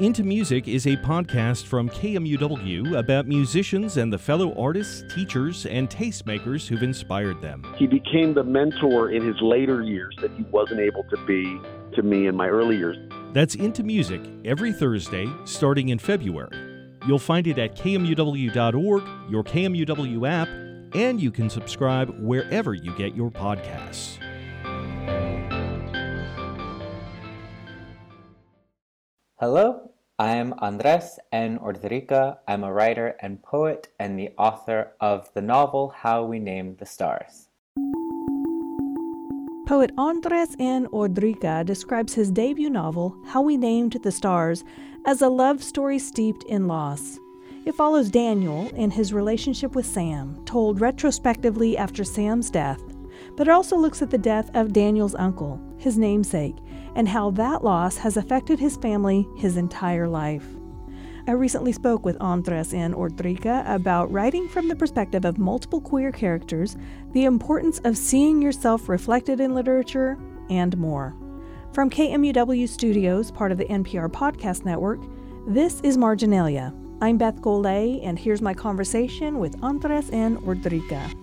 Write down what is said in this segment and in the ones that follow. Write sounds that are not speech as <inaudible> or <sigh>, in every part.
Into Music is a podcast from KMUW about musicians and the fellow artists, teachers, and tastemakers who've inspired them. He became the mentor in his later years that he wasn't able to be to me in my early years. That's Into Music every Thursday starting in February. You'll find it at kmuw.org, your KMUW app, and you can subscribe wherever you get your podcasts. Hello, I'm Andres N. Ordorica. I'm a writer and poet and the author of the novel How We Named the Stars. Poet Andres N. Ordorica describes his debut novel, How We Named the Stars, as a love story steeped in loss. It follows Daniel and his relationship with Sam, told retrospectively after Sam's death, but it also looks at the death of Daniel's uncle, his namesake, and how that loss has affected his family his entire life. I recently spoke with Andres N. Ordorica about writing from the perspective of multiple queer characters, the importance of seeing yourself reflected in literature, and more. From KMUW Studios, part of the NPR Podcast Network, this is Marginalia. I'm Beth Golay, and here's my conversation with Andres N. Ordorica.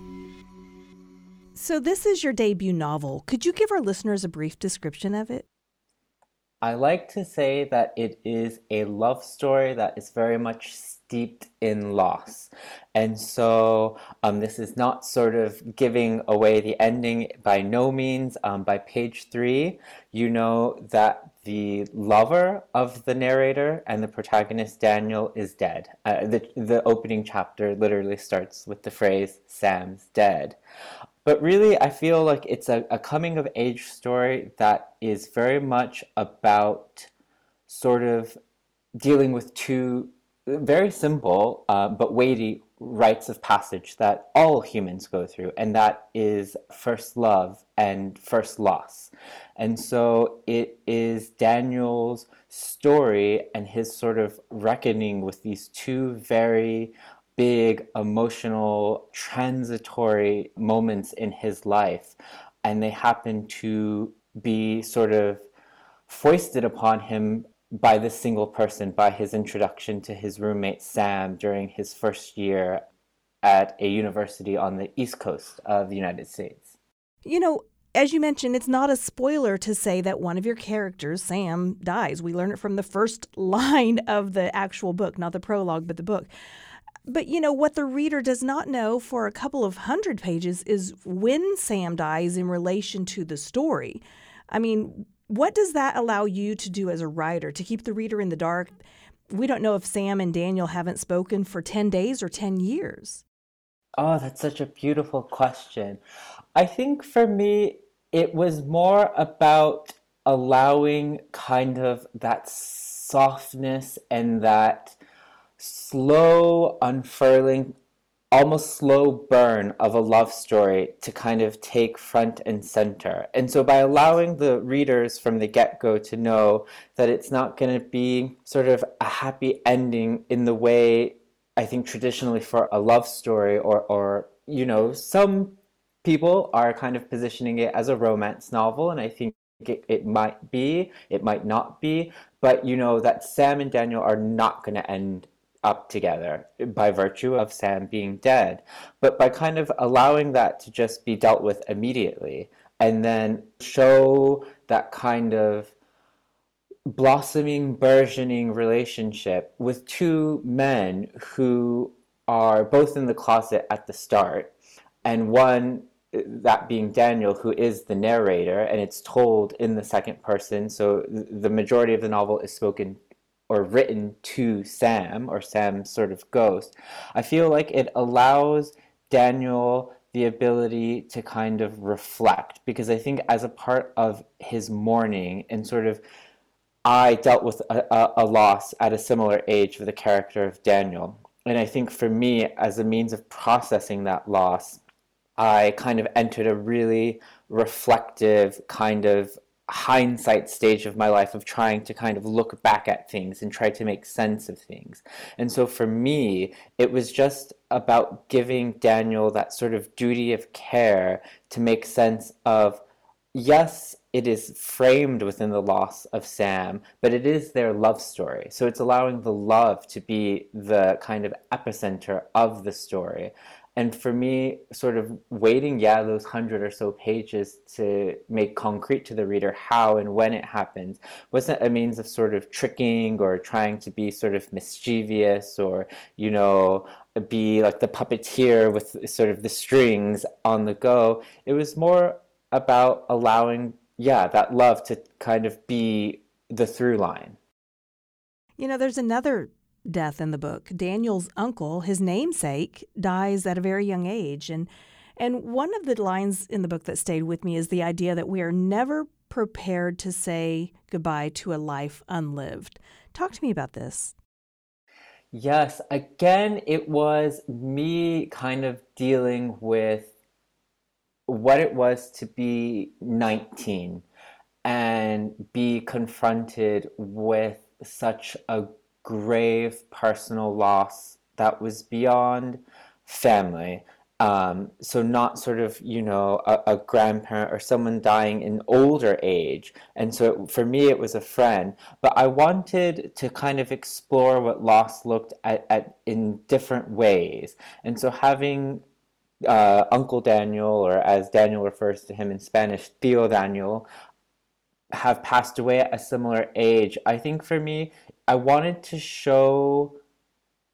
So, this is your debut novel. Could you give our listeners a brief description of it? I like to say that it is a love story that is very much steeped in loss. And so um, this is not sort of giving away the ending by no means. Um, by page three, you know that the lover of the narrator and the protagonist, Daniel, is dead. Uh, the, the opening chapter literally starts with the phrase, Sam's dead. But really, I feel like it's a, a coming of age story that is very much about sort of dealing with two very simple uh, but weighty rites of passage that all humans go through, and that is first love and first loss. And so it is Daniel's story and his sort of reckoning with these two very big emotional transitory moments in his life and they happen to be sort of foisted upon him by this single person by his introduction to his roommate Sam during his first year at a university on the east coast of the United States. You know, as you mentioned, it's not a spoiler to say that one of your characters, Sam, dies. We learn it from the first <laughs> line of the actual book, not the prologue, but the book. But you know, what the reader does not know for a couple of hundred pages is when Sam dies in relation to the story. I mean, what does that allow you to do as a writer to keep the reader in the dark? We don't know if Sam and Daniel haven't spoken for 10 days or 10 years. Oh, that's such a beautiful question. I think for me, it was more about allowing kind of that softness and that slow unfurling, almost slow burn of a love story to kind of take front and center. And so by allowing the readers from the get go to know that it's not going to be sort of a happy ending in the way I think traditionally for a love story or, or you know, some people are kind of positioning it as a romance novel, and I think it, it might be, it might not be, but you know that Sam and Daniel are not going to end up together by virtue of Sam being dead, but by kind of allowing that to just be dealt with immediately and then show that kind of blossoming, burgeoning relationship with two men who are both in the closet at the start, and one that being Daniel, who is the narrator, and it's told in the second person. So the majority of the novel is spoken or written to Sam or Sam's sort of ghost, I feel like it allows Daniel the ability to kind of reflect because I think as a part of his mourning and sort of I dealt with a, a, a loss at a similar age with the character of Daniel. And I think for me, as a means of processing that loss, I kind of entered a really reflective kind of hindsight stage of my life of trying to kind of look back at things and try to make sense of things. And so for me, it was just about giving Daniel that sort of duty of care to make sense of yes, it is framed within the loss of Sam, but it is their love story. So it's allowing the love to be the kind of epicenter of the story. And for me, sort of waiting, yeah, those hundred or so pages to make concrete to the reader how and when it happens wasn't a means of sort of tricking or trying to be sort of mischievous or, you know, be like the puppeteer with sort of the strings on the go. It was more about allowing yeah, that love to kind of be the through line. You know, there's another death in the book. Daniel's uncle, his namesake, dies at a very young age. And and one of the lines in the book that stayed with me is the idea that we are never prepared to say goodbye to a life unlived. Talk to me about this. Yes, again, it was me kind of dealing with what it was to be 19 and be confronted with such a grave personal loss that was beyond family. Um, so not sort of you know a, a, grandparent or someone dying in older age and so for me it was a friend but i wanted to kind of explore what loss looked at, at in different ways and so having uh, Uncle Daniel, or as Daniel refers to him in Spanish, Tío Daniel, have passed away at a similar age. I think for me, I wanted to show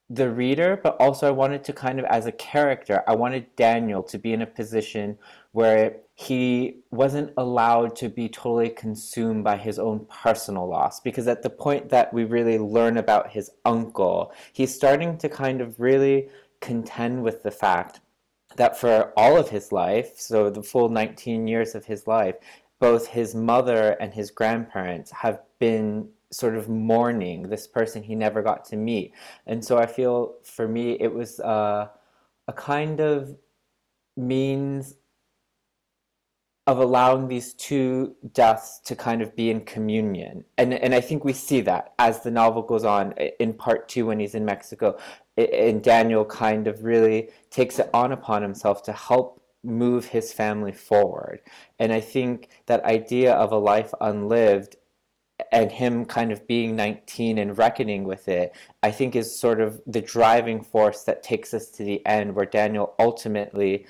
the reader, but also I wanted to kind of, as a character, I wanted Daniel to be in a position where he wasn't allowed to be totally consumed by his own personal loss. Because at the point that we really learn about his uncle, he's starting to kind of really contend with the fact that for all of his life, so the full 19 years of his life, both his mother and his grandparents have been sort of mourning this person he never got to meet. And so I feel for me, it was uh, a kind of means of allowing these two deaths to kind of be in communion. And, and I think we see that as the novel goes on in part two when he's in Mexico and Daniel kind of really takes it on upon himself to help move his family forward. And I think that idea of a life unlived and him kind of being 19 and reckoning with it, I think is sort of the driving force that takes us to the end where Daniel ultimately,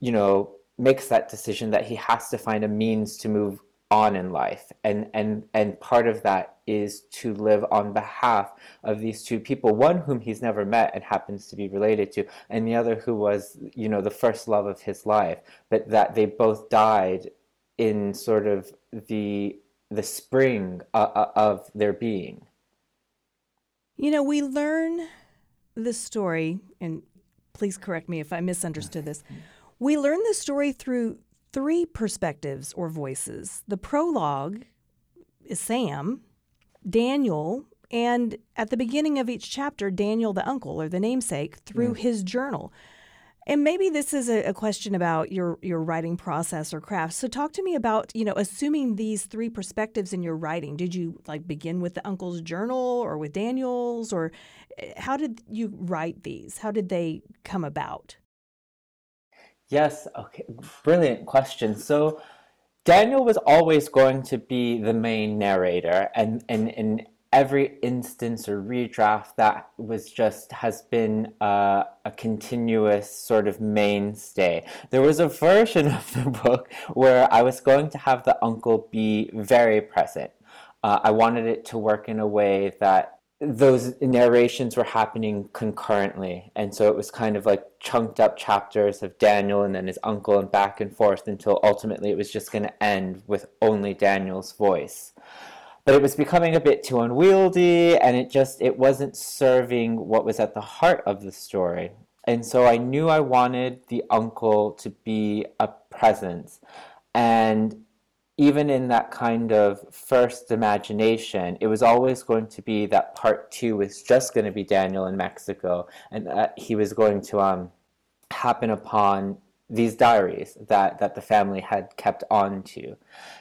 you know, makes that decision that he has to find a means to move on in life. And and and part of that is to live on behalf of these two people one whom he's never met and happens to be related to and the other who was you know the first love of his life but that they both died in sort of the the spring uh, uh of their being you know we learn the story and please correct me if i misunderstood this we learn the story through three perspectives or voices. The prologue is Sam, Daniel, and at the beginning of each chapter, Daniel the uncle or the namesake through mm. his journal. And maybe this is a, a, question about your your writing process or craft. So talk to me about, you know, assuming these three perspectives in your writing. Did you like begin with the uncle's journal or with Daniel's or eh, how did you write these? How did they come about? Yes, okay, brilliant question. So Daniel was always going to be the main narrator, and in every instance or redraft, that was just has been uh, a continuous sort of mainstay. There was a version <laughs> of the book where I was going to have the uncle be very present. Uh, I wanted it to work in a way that those narrations were happening concurrently. And so it was kind of like chunked up chapters of Daniel and then his uncle and back and forth until ultimately it was just going to end with only Daniel's voice. But it was becoming a bit too unwieldy and it just it wasn't serving what was at the heart of the story. And so I knew I wanted the uncle to be a presence. And even in that kind of first imagination, it was always going to be that part two was just going to be Daniel in Mexico, and that he was going to um, happen upon these diaries that, that the family had kept on to.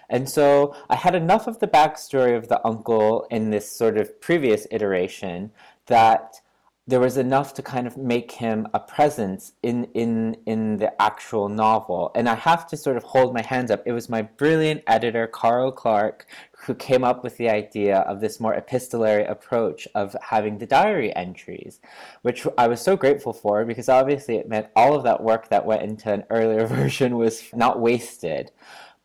And so I had enough of the backstory of the uncle in this sort of previous iteration that there was enough to kind of make him a presence in in in the actual novel. And i have to sort of hold my hands up. It was my brilliant editor carl clark who came up with the idea of this more epistolary approach of having the diary entries which i was so grateful for because obviously it meant all of that work that went into an earlier <laughs> version was not wasted.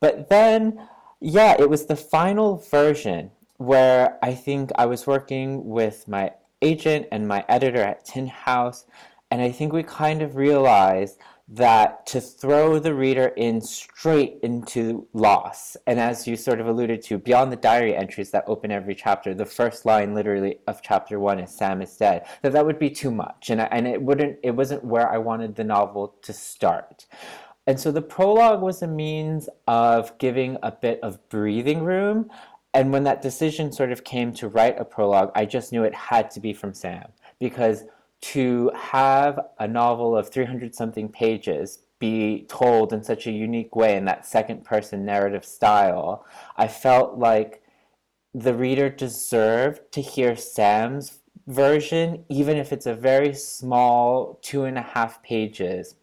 But then yeah it was the final version where I think I was working with my agent and my editor at Tin House, and I think we kind of realized that to throw the reader in straight into loss, and as you sort of alluded to, beyond the diary entries that open every chapter, the first line literally of chapter one is Sam is dead, that that would be too much, and I, and it wouldn't, it wasn't where I wanted the novel to start. And so the prologue was a means of giving a bit of breathing room and when that decision sort of came to write a prologue, I just knew it had to be from Sam. Because to have a novel of 300 something pages be told in such a unique way in that second person narrative style, I felt like the reader deserved to hear Sam's version, even if it's a very small two and a half pages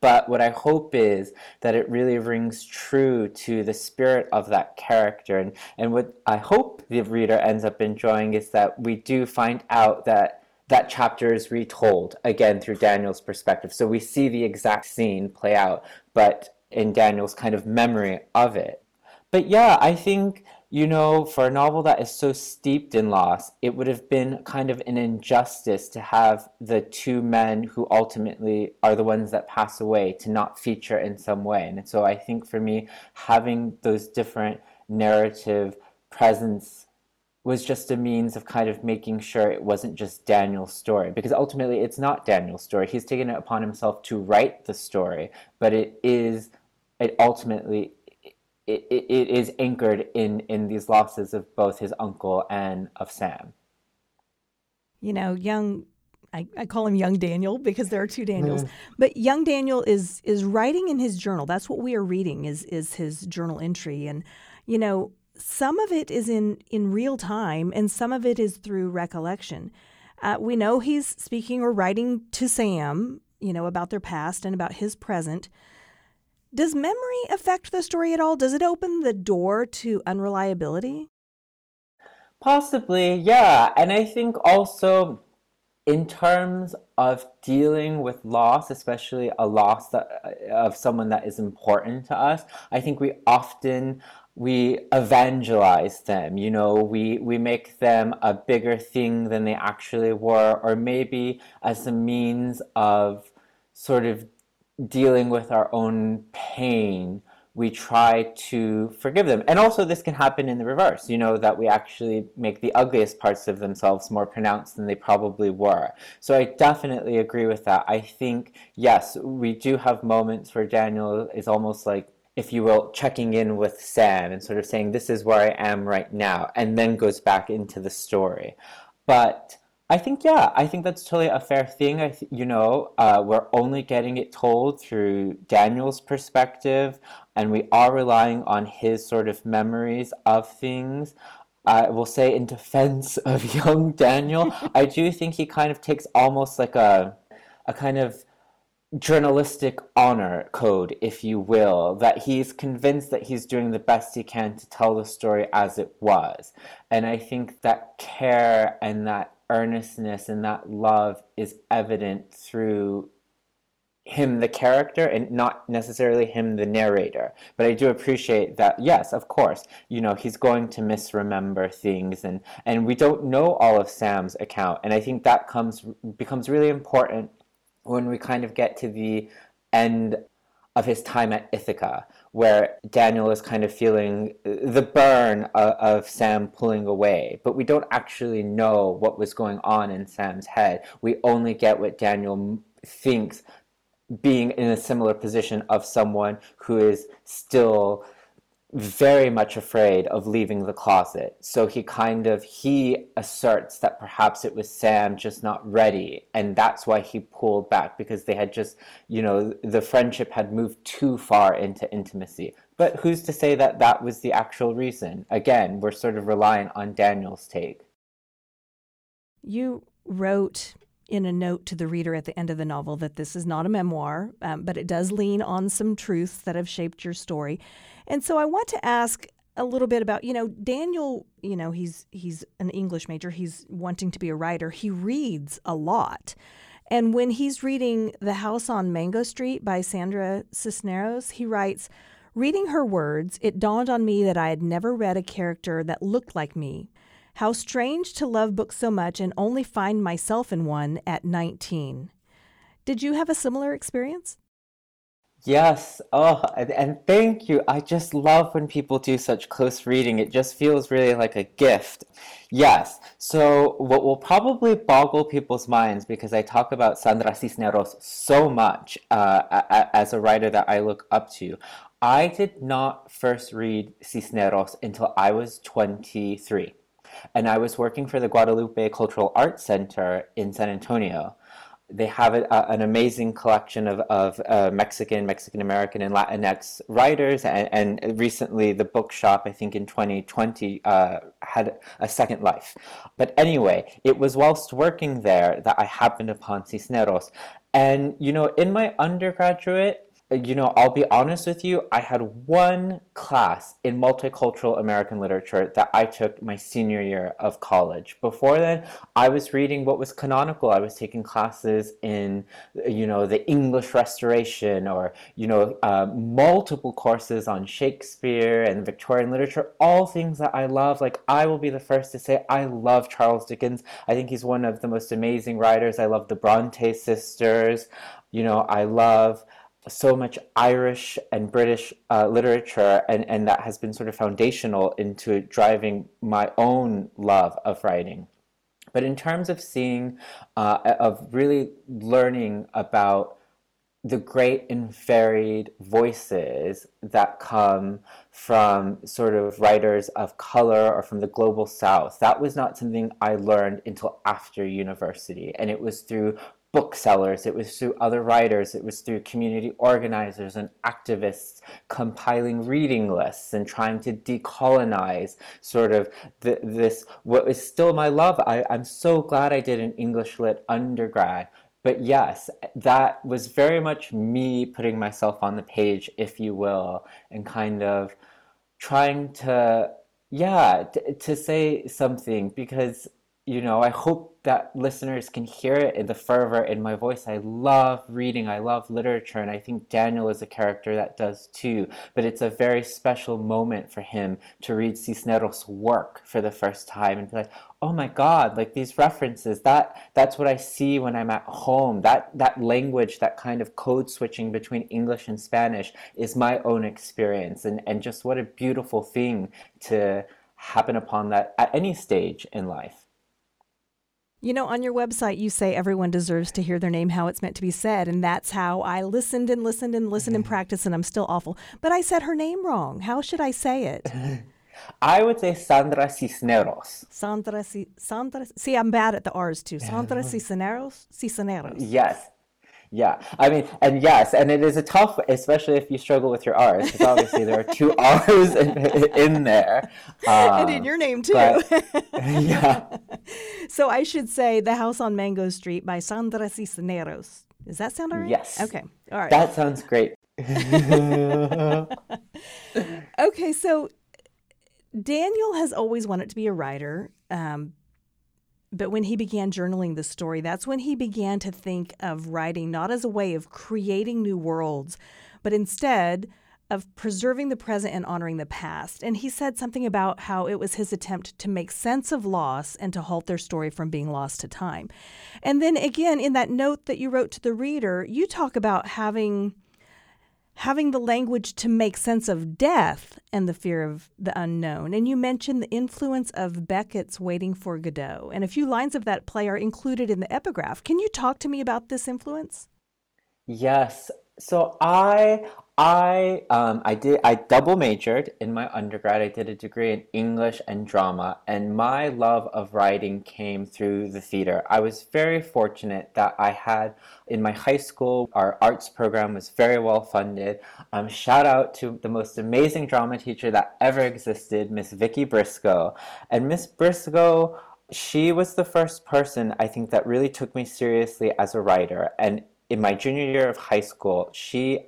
but what I hope is that it really rings true to the spirit of that character. And, and what I hope the reader ends up enjoying is that we do find out that that chapter is retold again through Daniel's perspective. So we see the exact scene play out, but in Daniel's kind of memory of it. But yeah, I think you know, for a novel that is so steeped in loss, it would have been kind of an injustice to have the two men who ultimately are the ones that pass away to not feature in some way. And so I think for me, having those different narrative presence was just a means of kind of making sure it wasn't just Daniel's story. Because ultimately, it's not Daniel's story. He's taken it upon himself to write the story, but it is, it ultimately it, it is anchored in in these losses of both his uncle and of Sam. You know, young I, I call him young Daniel because there are two Daniels. Mm. But young Daniel is is writing in his journal. That's what we are reading is is his journal entry. And, you know, some of it is in, in real time and some of it is through recollection. Uh, we know he's speaking or writing to Sam, you know, about their past and about his present. Does memory affect the story at all? Does it open the door to unreliability? Possibly, yeah. And I think also in terms of dealing with loss, especially a loss that, uh, of someone that is important to us, I think we often we evangelize them you know we we make them a bigger thing than they actually were or maybe as a means of sort of dealing with our own pain, we try to forgive them. And also, this can happen in the reverse, you know, that we actually make the ugliest parts of themselves more pronounced than they probably were. So I definitely agree with that. I think, yes, we do have moments where Daniel is almost like, if you will, checking in with Sam and sort of saying, This is where I am right now, and then goes back into the story. But I think yeah, I think that's totally a fair thing. I th- you know, uh, we're only getting it told through Daniel's perspective, and we are relying on his sort of memories of things. I will say, in defense <laughs> of young Daniel, I do think he kind of takes almost like a a kind of journalistic honor code, if you will, that he's convinced that he's doing the best he can to tell the story as it was. And I think that care and that earnestness and that love is evident through him the character and not necessarily him the narrator. But i do appreciate that yes of course you know he's going to misremember things and and we don't know all of sam's account. And i think that comes becomes really important when we kind of get to the end of his time at ithaca where Daniel is kind of feeling the burn of, of, Sam pulling away, but we don't actually know what was going on in Sam's head. We only get what Daniel thinks being in a similar position of someone who is still very much afraid of leaving the closet. So he kind of he asserts that perhaps it was Sam just not ready and that's why he pulled back because they had just, you know, the friendship had moved too far into intimacy. But who's to say that that was the actual reason? Again, we're sort of relying on Daniel's take. You wrote in a note to the reader at the end of the novel that this is not a memoir, um, but it does lean on some truths that have shaped your story. And so I want to ask a little bit about you know Daniel you know he's he's an English major. He's wanting to be a writer. He reads a lot. And when he's reading The House on Mango Street by Sandra Cisneros he writes reading her words it dawned on me that I had never read a character that looked like me. How strange to love books so much and only find myself in one at 19 did you have a similar experience Yes. Oh, and, and thank you. I just love when people do such close reading. It just feels really like a gift. Yes. So, what will probably boggle people's minds because I talk about Sandra Cisneros so much uh, as a writer that I look up to. I did not first read Cisneros until I was 23. And I was working for the Guadalupe Cultural Arts Center in San Antonio they have a, an amazing collection of, of uh, Mexican, Mexican American, and Latinx writers. And, and, recently, the bookshop, I think in 2020, uh, had a second life. But anyway, it was whilst working there that I happened upon Cisneros. And, you know, in my undergraduate, you know, I'll be honest with you, I had one class in multicultural American literature that I took my senior year of college. Before then, I was reading what was canonical. I was taking classes in, you know, the English Restoration or, you know, uh, multiple courses on Shakespeare and Victorian literature, all things that I love. Like, I will be the first to say, I love Charles Dickens. I think he's one of the most amazing writers. I love the Bronte sisters. You know, I love so much Irish and British uh, literature, and, and that has been sort of foundational into driving my own love of writing. But in terms of seeing, uh, of really learning about the great and varied voices that come from sort of writers of color or from the global south. That was not something I learned until after university. And it was through booksellers, it was through other writers, it was through community organizers and activists compiling reading lists and trying to decolonize sort of the, this, what is still my love. I, I'm so glad I did an English lit undergrad. But yes, that was very much me putting myself on the page, if you will, and kind of trying to, yeah, to, to say something because you know, I hope that listeners can hear it in the fervor in my voice. I love reading, I love literature, and I think Daniel is a character that does too. But it's a very special moment for him to read Cisneros' work for the first time and be like, oh my God, like these references, that that's what I see when I'm at home. That that language, that kind of code switching between English and Spanish is my own experience. And and just what a beautiful thing to happen upon that at any stage in life. You know, on your website, you say everyone deserves to hear their name how it's meant to be said. And that's how I listened and listened and listened and mm-hmm. practiced, and I'm still awful. But I said her name wrong. How should I say it? <laughs> I would say Sandra Cisneros. Sandra, Sandra. See, I'm bad at the R's too. <laughs> Sandra Cisneros. Cisneros. Yes. Yeah, I mean, and yes, and it is a tough, especially if you struggle with your R's, because obviously there are two <laughs> R's in, in there. Um, and in your name too. But, <laughs> yeah. So I should say The House on Mango Street by Sandra Cisneros. Does that sound all right? Yes. Okay. All right. That sounds great. <laughs> okay, so Daniel has always wanted to be a writer. Um, but when he began journaling the story, that's when he began to think of writing not as a way of creating new worlds, but instead of preserving the present and honoring the past. And he said something about how it was his attempt to make sense of loss and to halt their story from being lost to time. And then again, in that note that you wrote to the reader, you talk about having having the language to make sense of death and the fear of the unknown. And you mentioned the influence of Beckett's Waiting for Godot. And a few lines of that play are included in the epigraph. Can you talk to me about this influence? Yes. So I I um, I did I double majored in my undergrad. I did a degree in English and drama, and my love of writing came through the theater. I was very fortunate that I had in my high school our arts program was very well funded. Um, shout out to the most amazing drama teacher that ever existed, Miss Vicky Briscoe, and Miss Briscoe She was the first person I think that really took me seriously as a writer. And in my junior year of high school, she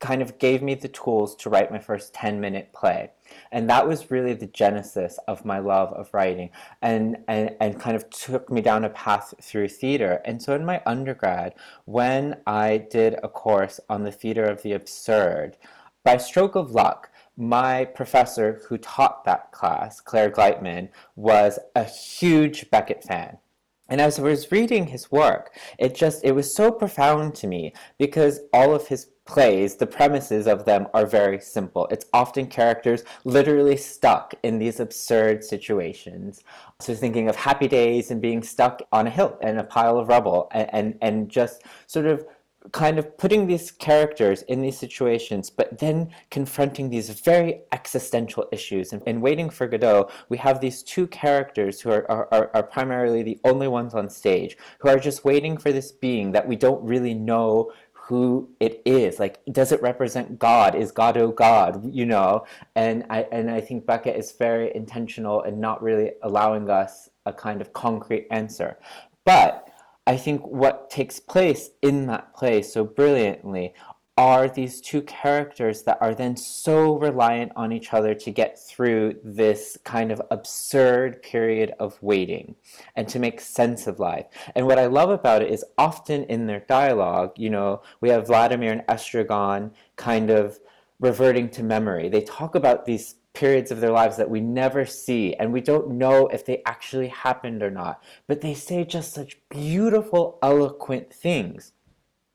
kind of gave me the tools to write my first 10 minute play. And that was really the genesis of my love of writing and, and, and kind of took me down a path through theater. And so in my undergrad, when I did a course on the theater of the absurd, by stroke of luck, my professor who taught that class, Claire Gleitman, was a huge Beckett fan. And as I was reading his work, it just it was so profound to me because all of his plays, the premises of them are very simple. It's often characters literally stuck in these absurd situations. So thinking of happy days and being stuck on a hill and a pile of rubble and, and, and just sort of kind of putting these characters in these situations, but then confronting these very existential issues. And in Waiting for Godot, we have these two characters who are, are, are primarily the only ones on stage, who are just waiting for this being that we don't really know who it is. Like, does it represent God? Is God Godot God? You know? And I and I think Beckett is very intentional in not really allowing us a kind of concrete answer. But I think what takes place in that play so brilliantly are these two characters that are then so reliant on each other to get through this kind of absurd period of waiting and to make sense of life. And what I love about it is often in their dialogue, you know, we have Vladimir and Estragon kind of reverting to memory. They talk about these periods of their lives that we never see and we don't know if they actually happened or not. But they say just such beautiful, eloquent things.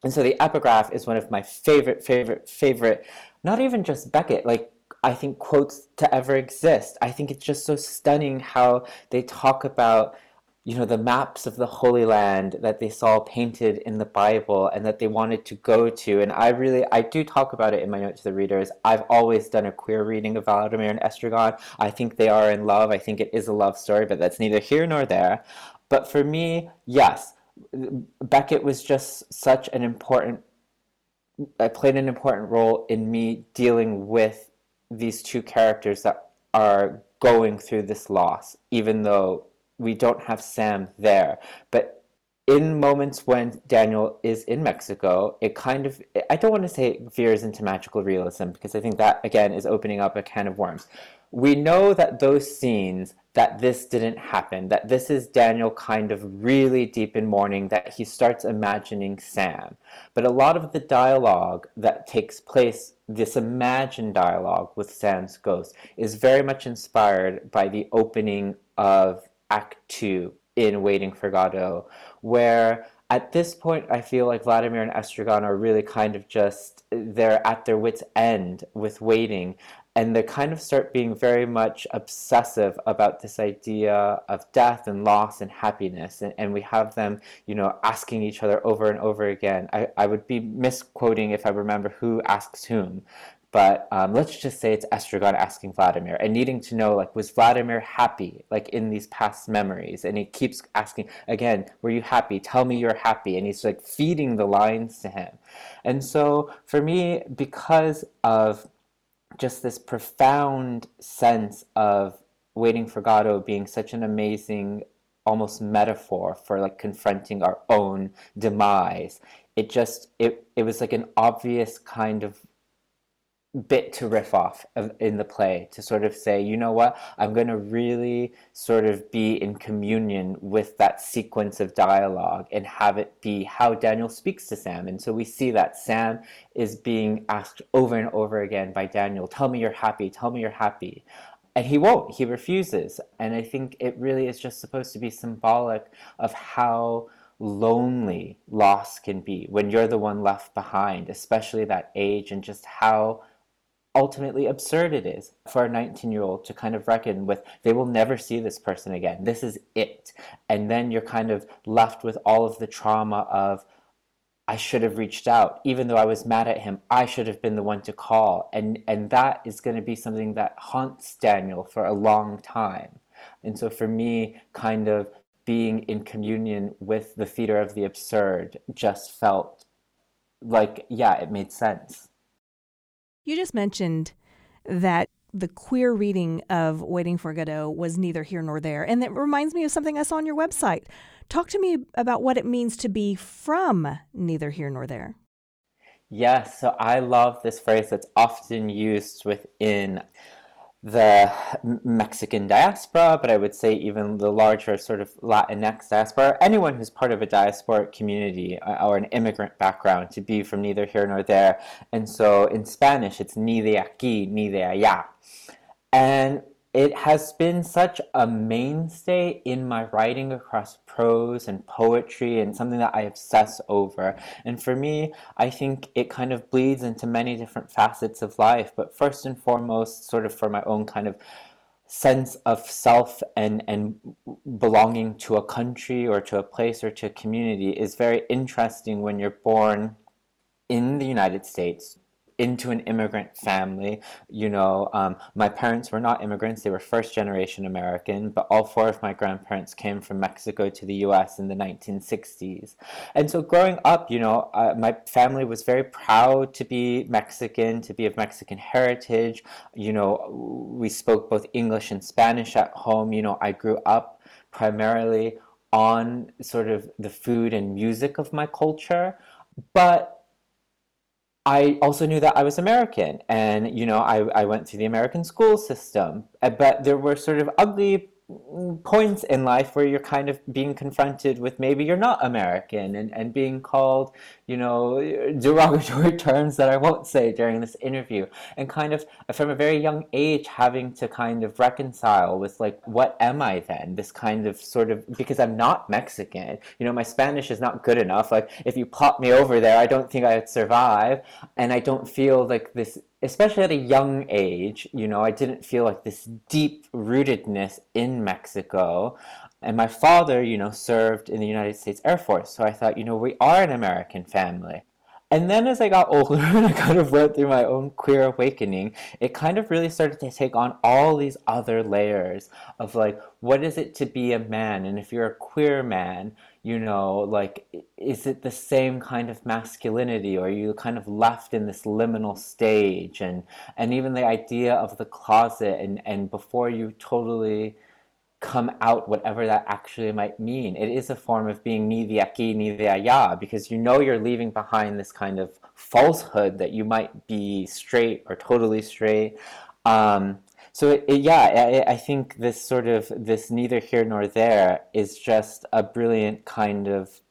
And so the epigraph is one of my favorite, favorite, favorite, not even just Beckett, like I think quotes to ever exist. I think it's just so stunning how they talk about you know the maps of the holy land that they saw painted in the bible and that they wanted to go to. And i really i do talk about it in my note to the readers. I've always done a queer reading of vladimir and estragon. I think they are in love. I think it is a love story but that's neither here nor there. But for me yes beckett was just such an important I played an important role in me dealing with these two characters that are going through this loss even though we don't have Sam there. But in moments when Daniel is in Mexico, it kind of, I don't want to say it veers into magical realism because I think that, again, is opening up a can of worms. We know that those scenes, that this didn't happen, that this is Daniel kind of really deep in mourning, that he starts imagining Sam. But a lot of the dialogue that takes place, this imagined dialogue with Sam's ghost, is very much inspired by the opening of Act Two in Waiting for Godot, where at this point I feel like Vladimir and Estragon are really kind of just they're at their wits' end with waiting, and they kind of start being very much obsessive about this idea of death and loss and happiness and, and we have them you know asking each other over and over again. I, I would be misquoting if i remember who asks whom but um, let's just say it's Estragon asking Vladimir and needing to know, like, was Vladimir happy, like, in these past memories? And he keeps asking, again, were you happy? Tell me you're happy. And he's, like, feeding the lines to him. And so, for me, because of just this profound sense of Waiting for Godot being such an amazing almost metaphor for like confronting our own demise it just it, it was like an obvious kind of bit to riff off of, in the play to sort of say, you know what, I'm going to really sort of be in communion with that sequence of dialogue and have it be how Daniel speaks to Sam. And so we see that Sam is being asked over and over again by Daniel, tell me you're happy, tell me you're happy. And he won't, he refuses. And I think it really is just supposed to be symbolic of how lonely loss can be when you're the one left behind, especially that age, and just how ultimately absurd it is for a 19 year old to kind of reckon with they will never see this person again. This is it. And then you're kind of left with all of the trauma of i should have reached out. Even though i was mad at him i should have been the one to call. And and that is going to be something that haunts daniel for a long time. And so for me kind of being in communion with the theater of the absurd just felt like yeah it made sense you just mentioned that the queer reading of Waiting for Godot was neither here nor there. And it reminds me of something I saw on your website. Talk to me about what it means to be from neither here nor there. Yes, so I love this phrase that's often used within the Mexican diaspora, but I would say even the larger sort of Latinx diaspora, anyone who's part of a diasporic community uh, or an immigrant background to be from neither here nor there. And so in Spanish, it's ni de aquí, ni de allá. And it has been such a mainstay in my writing across prose and poetry and something that I obsess over. And for me, I think it kind of bleeds into many different facets of life, but first and foremost, sort of for my own kind of sense of self and, and belonging to a country or to a place or to a community is very interesting when you're born in the United States into an immigrant family. You know, um, my parents were not immigrants, they were first generation American, but all four of my grandparents came from Mexico to the US in the 1960s. And so growing up, you know, uh, my family was very proud to be Mexican, to be of Mexican heritage. You know, we spoke both English and Spanish at home. You know, I grew up primarily on sort of the food and music of my culture. But I also knew that I was American, and you know, I, I went through the American school system, uh, but there were sort of ugly points in life where you're kind of being confronted with maybe you're not American and, and being called, you know, derogatory <laughs> terms that I won't say during this interview. And kind of from a very young age having to kind of reconcile with like, what am I then? This kind of sort of, because I'm not Mexican, you know, my Spanish is not good enough. Like, if you pop me over there, I don't think I would survive. And I don't feel like this especially at a young age, you know, I didn't feel like this deep rootedness in Mexico. And my father, you know, served in the United States Air Force. So I thought, you know, we are an American family. And then as I got older <laughs> and I kind of went through my own queer awakening, it kind of really started to take on all these other layers of like, what is it to be a man? And if you're a queer man, you know, like, is it the same kind of masculinity or are you kind of left in this liminal stage? And, and even the idea of the closet and, and before you totally come out, whatever that actually might mean, it is a form of being de aquí, de allá, because you know you're leaving behind this kind of falsehood that you might be straight or totally straight. Um, so it, it, yeah, I, I, think this sort of this neither here nor there is just a brilliant kind of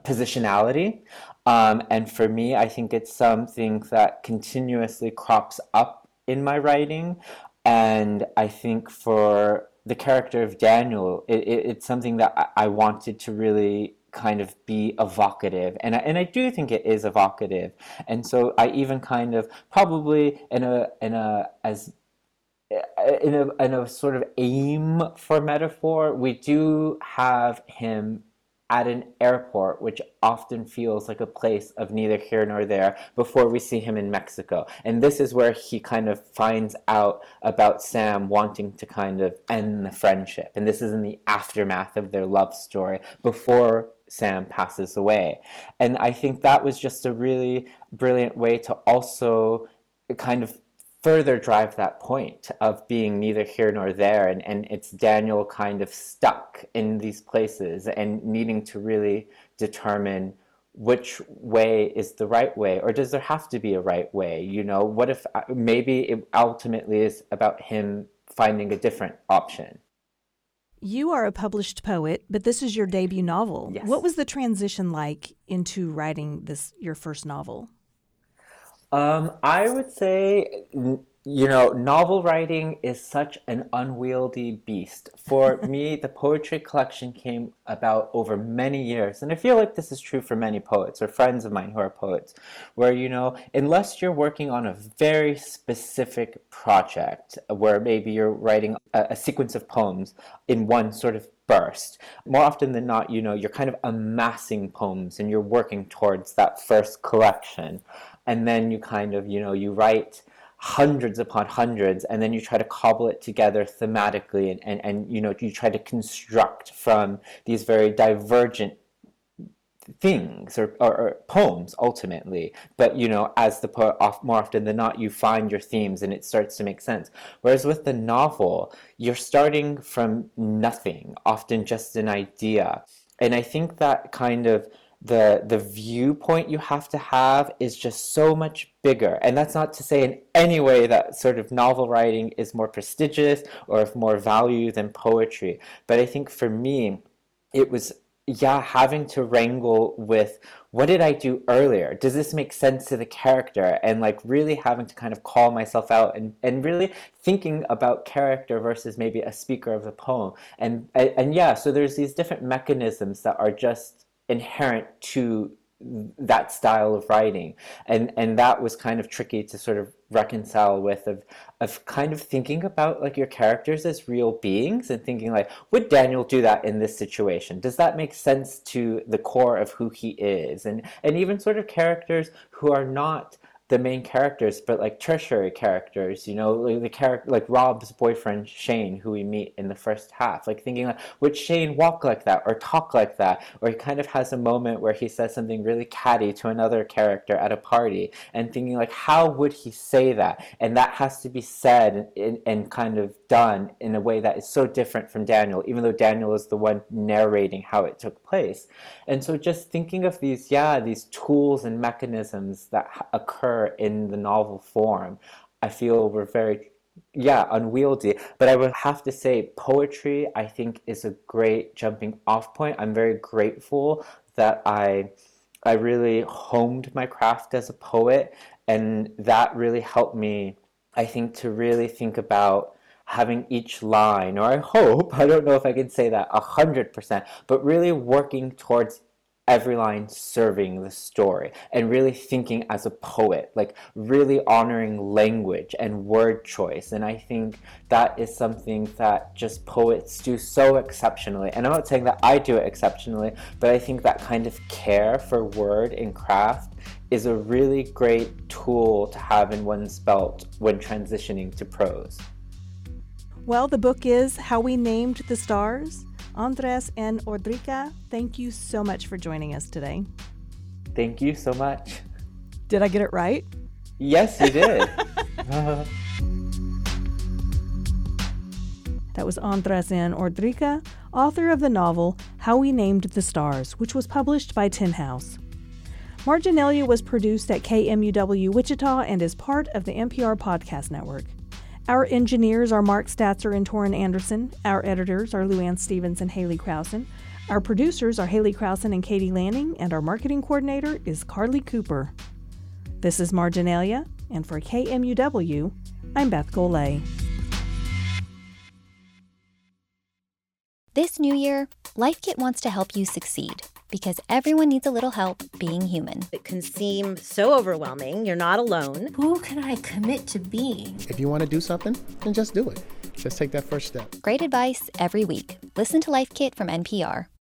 positionality. Um, and for me, I think it's something that continuously crops up in my writing. And I think for the character of Daniel, it, it, it's something that I, I wanted to really kind of be evocative. And I, and I do think it is evocative. And so I even kind of probably in a in a as in a, in a sort of aim for metaphor, we do have him at an airport, which often feels like a place of neither here nor there, before we see him in Mexico. And this is where he kind of finds out about Sam wanting to kind of end the friendship. And this is in the aftermath of their love story, before Sam passes away. And I think that was just a really brilliant way to also kind of further drive that point of being neither here nor there and, and it's daniel kind of stuck in these places and needing to really determine which way is the right way or does there have to be a right way? You know what if uh, maybe it ultimately is about him finding a different option. You are a published poet but this is your debut novel. Yes. what was the transition like into writing this your first novel um, I would say, you know, novel writing is such an unwieldy beast. For <laughs> me, the poetry collection came about over many years, and I feel like this is true for many poets or friends of mine who are poets, where, you know, unless you're working on a very specific project, where maybe you're writing a, a sequence of poems in one sort of burst. More often than not, you know, you're kind of amassing poems and you're working towards that first collection and then you kind of you know you write hundreds upon hundreds and then you try to cobble it together thematically and, and, and you know you try to construct from these very divergent things or, or, or, poems ultimately. But you know as the poet off, more often than not you find your themes and it starts to make sense. Whereas with the novel you're starting from nothing often just an idea. And i think that kind of the the viewpoint you have to have is just so much bigger and that's not to say in any way that sort of novel writing is more prestigious or of more value than poetry but i think for me it was yeah, having to wrangle with what did I do earlier? Does this make sense to the character? And like really having to kind of call myself out and, and really thinking about character versus maybe a speaker of the poem. And, and, and yeah, so there's these different mechanisms that are just inherent to that style of writing. And and that was kind of tricky to sort of reconcile with of of kind of thinking about like your characters as real beings and thinking like would Daniel do that in this situation? Does that make sense to the core of who he is? And and even sort of characters who are not the main characters, but like tertiary characters, you know, like the character like Rob's boyfriend Shane, who we meet in the first half, like thinking like, would Shane walk like that or talk like that? Or he kind of has a moment where he says something really catty to another character at a party and thinking like, how would he say that? And that has to be said and, and kind of done in a way that is so different from Daniel, even though Daniel is the one narrating how it took place. And so just thinking of these, yeah, these tools and mechanisms that occur in the novel form, I feel were very yeah, unwieldy. But I would have to say, poetry, I think, is a great jumping off point. I'm very grateful that I, I really honed my craft as a poet, and that really helped me, I think, to really think about having each line, or I hope, <laughs> I don't know if I can say that a hundred percent, but really working towards every line serving the story and really thinking as a poet, like really honoring language and word choice. And I think that is something that just poets do so exceptionally. And I'm not saying that I do it exceptionally, but I think that kind of care for word and craft is a really great tool to have in one's belt when transitioning to prose. Well, the book is How We Named the Stars Andrés N. Ordorica, thank you so much for joining us today. Thank you so much. Did I get it right? Yes, you did. <laughs> Uh-huh. That was Andrés N. Ordorica, author of the novel How We Named the Stars, which was published by Tin House. Marginalia was produced at KMUW Wichita and is part of the NPR Podcast Network. Our engineers are Mark Statzer and Torin Anderson. Our editors are Luann Stevens and Haley Krausen. Our producers are Haley Krausen and Katie Lanning, and our marketing coordinator is Carly Cooper. This is Marginalia, and for KMUW, I'm Beth Golay. This new year, LifeKit wants to help you succeed because everyone needs a little help being human. It can seem so overwhelming. You're not alone. Who can I commit to being? If you want to do something, then just do it. Just take that first step. Great advice every week. Listen to Life Kit from NPR.